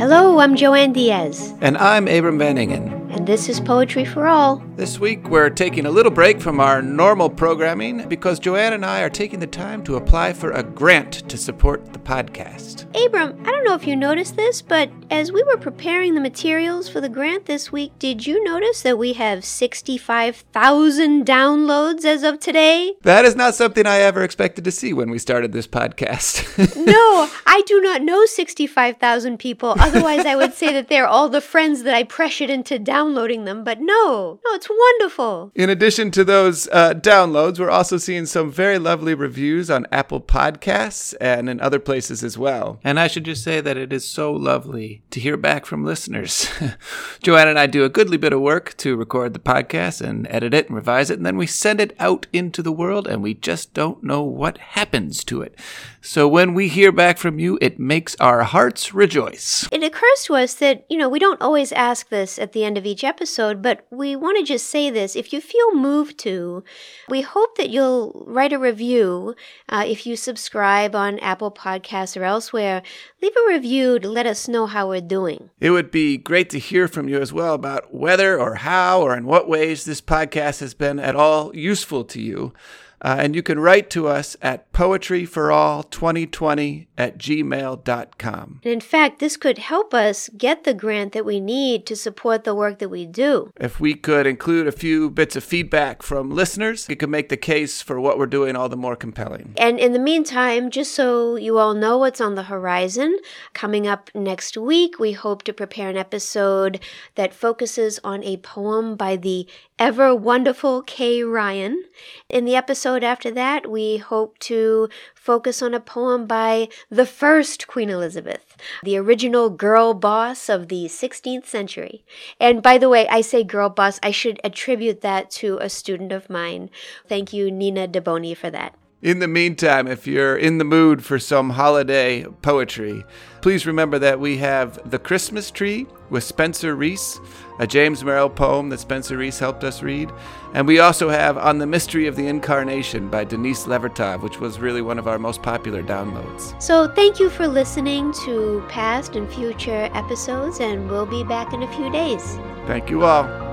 Hello, I'm Joanne Diaz, And I'm Abram Van Engen. And this is Poetry for All. This week we're taking a little break from our normal programming because Joanne and I are taking the time to apply for a grant to support the podcast. Abram, I don't know if you noticed this, but as we were preparing the materials for the grant this week, did you notice that we have 65,000 downloads as of today? That is not something I ever expected to see when we started this podcast. No, I do not know 65,000 people. Otherwise, I would say that they're all the friends that I pressured into downloading them. But no, no, it's wonderful. In addition to those uh, downloads, we're also seeing some very lovely reviews on Apple Podcasts and in other places as well. And I should just say that it is so lovely to hear back from listeners. Joanne and I do a goodly bit of work to record the podcast and edit it and revise it, and then we send it out into the world, and we just don't know what happens to it. So when we hear back from you, it makes our hearts rejoice. It occurs to us that, you know, we don't always ask this at the end of each episode, but we want to just say this. If you feel moved to, we hope that you'll write a review. Uh, if you subscribe on Apple Podcasts or elsewhere, leave a review to let us know how we're doing. It would be great to hear from you as well about whether or how or in what ways this podcast has been at all useful to you. Uh, and you can write to us at poetryforall2020 at gmail.com. And in fact, this could help us get the grant that we need to support the work that we do. If we could include a few bits of feedback from listeners, it could make the case for what we're doing all the more compelling. And in the meantime, just so you all know what's on the horizon, coming up next week, we hope to prepare an episode that focuses on a poem by the ever wonderful Kay Ryan. In the episode after that, we hope to focus on a poem by the first Queen Elizabeth, the original girl boss of the 16th century. And by the way, I say girl boss, I should attribute that to a student of mine. Thank you, Nina Deboni, for that. In the meantime, if you're in the mood for some holiday poetry, please remember that we have The Christmas Tree with Spencer Reece, a James Merrill poem that Spencer Reece helped us read. And we also have On the Mystery of the Incarnation by Denise Levertov, which was really one of our most popular downloads. So, thank you for listening to past and future episodes, and we'll be back in a few days. Thank you all.